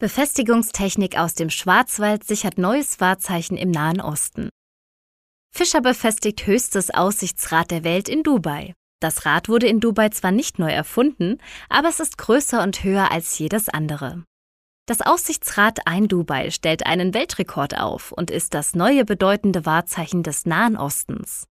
Befestigungstechnik aus dem Schwarzwald sichert neues Wahrzeichen im Nahen Osten. Fischer befestigt höchstes Aussichtsrad der Welt in Dubai. Das Rad wurde in Dubai zwar nicht neu erfunden, aber es ist größer und höher als jedes andere. Das Aussichtsrad Ein Dubai stellt einen Weltrekord auf und ist das neue bedeutende Wahrzeichen des Nahen Ostens.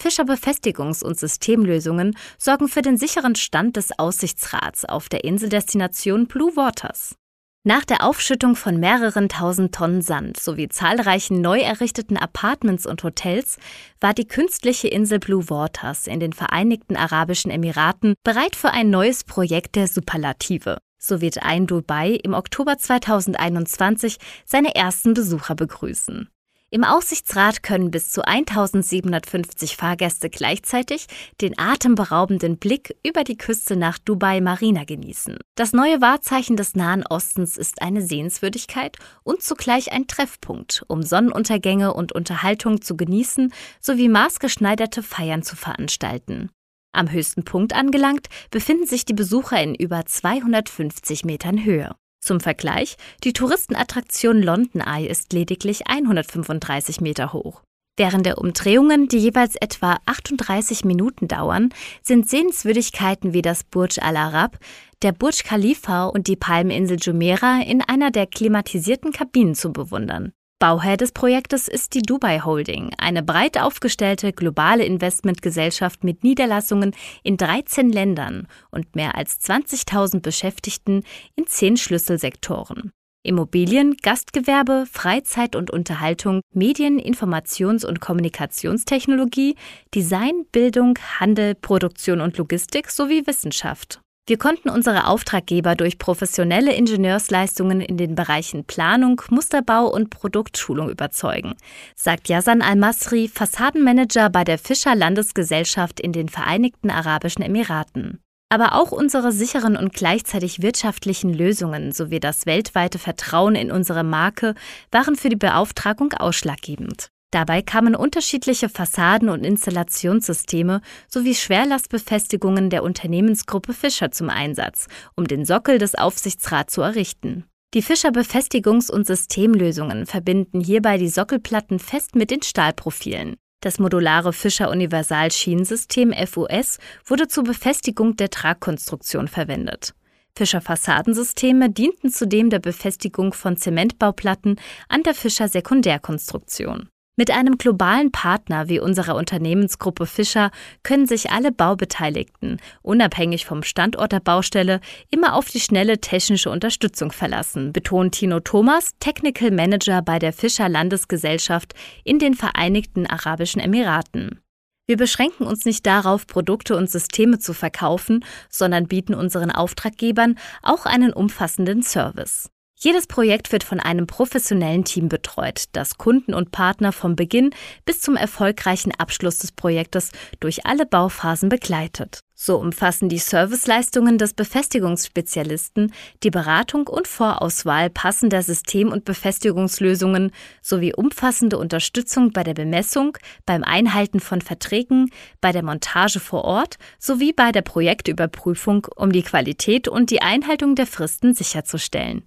Fischer Befestigungs- und Systemlösungen sorgen für den sicheren Stand des Aussichtsrads auf der Inseldestination Blue Waters. Nach der Aufschüttung von mehreren tausend Tonnen Sand sowie zahlreichen neu errichteten Apartments und Hotels war die künstliche Insel Blue Waters in den Vereinigten Arabischen Emiraten bereit für ein neues Projekt der Superlative. So wird ein Dubai im Oktober 2021 seine ersten Besucher begrüßen. Im Aussichtsrad können bis zu 1750 Fahrgäste gleichzeitig den atemberaubenden Blick über die Küste nach Dubai Marina genießen. Das neue Wahrzeichen des Nahen Ostens ist eine Sehenswürdigkeit und zugleich ein Treffpunkt, um Sonnenuntergänge und Unterhaltung zu genießen sowie maßgeschneiderte Feiern zu veranstalten. Am höchsten Punkt angelangt befinden sich die Besucher in über 250 Metern Höhe. Zum Vergleich, die Touristenattraktion London Eye ist lediglich 135 Meter hoch. Während der Umdrehungen, die jeweils etwa 38 Minuten dauern, sind Sehenswürdigkeiten wie das Burj Al Arab, der Burj Khalifa und die Palmeninsel Jumeirah in einer der klimatisierten Kabinen zu bewundern. Bauherr des Projektes ist die Dubai Holding, eine breit aufgestellte globale Investmentgesellschaft mit Niederlassungen in 13 Ländern und mehr als 20.000 Beschäftigten in zehn Schlüsselsektoren. Immobilien, Gastgewerbe, Freizeit und Unterhaltung, Medien, Informations- und Kommunikationstechnologie, Design, Bildung, Handel, Produktion und Logistik sowie Wissenschaft. Wir konnten unsere Auftraggeber durch professionelle Ingenieursleistungen in den Bereichen Planung, Musterbau und Produktschulung überzeugen, sagt Yasan Al-Masri, Fassadenmanager bei der Fischer Landesgesellschaft in den Vereinigten Arabischen Emiraten. Aber auch unsere sicheren und gleichzeitig wirtschaftlichen Lösungen sowie das weltweite Vertrauen in unsere Marke waren für die Beauftragung ausschlaggebend. Dabei kamen unterschiedliche Fassaden- und Installationssysteme sowie Schwerlastbefestigungen der Unternehmensgruppe Fischer zum Einsatz, um den Sockel des Aufsichtsrats zu errichten. Die Fischer Befestigungs- und Systemlösungen verbinden hierbei die Sockelplatten fest mit den Stahlprofilen. Das modulare Fischer Universal Schienensystem FUS wurde zur Befestigung der Tragkonstruktion verwendet. Fischer Fassadensysteme dienten zudem der Befestigung von Zementbauplatten an der Fischer Sekundärkonstruktion. Mit einem globalen Partner wie unserer Unternehmensgruppe Fischer können sich alle Baubeteiligten, unabhängig vom Standort der Baustelle, immer auf die schnelle technische Unterstützung verlassen, betont Tino Thomas, Technical Manager bei der Fischer Landesgesellschaft in den Vereinigten Arabischen Emiraten. Wir beschränken uns nicht darauf, Produkte und Systeme zu verkaufen, sondern bieten unseren Auftraggebern auch einen umfassenden Service. Jedes Projekt wird von einem professionellen Team betreut, das Kunden und Partner vom Beginn bis zum erfolgreichen Abschluss des Projektes durch alle Bauphasen begleitet. So umfassen die Serviceleistungen des Befestigungsspezialisten die Beratung und Vorauswahl passender System- und Befestigungslösungen sowie umfassende Unterstützung bei der Bemessung, beim Einhalten von Verträgen, bei der Montage vor Ort sowie bei der Projektüberprüfung, um die Qualität und die Einhaltung der Fristen sicherzustellen.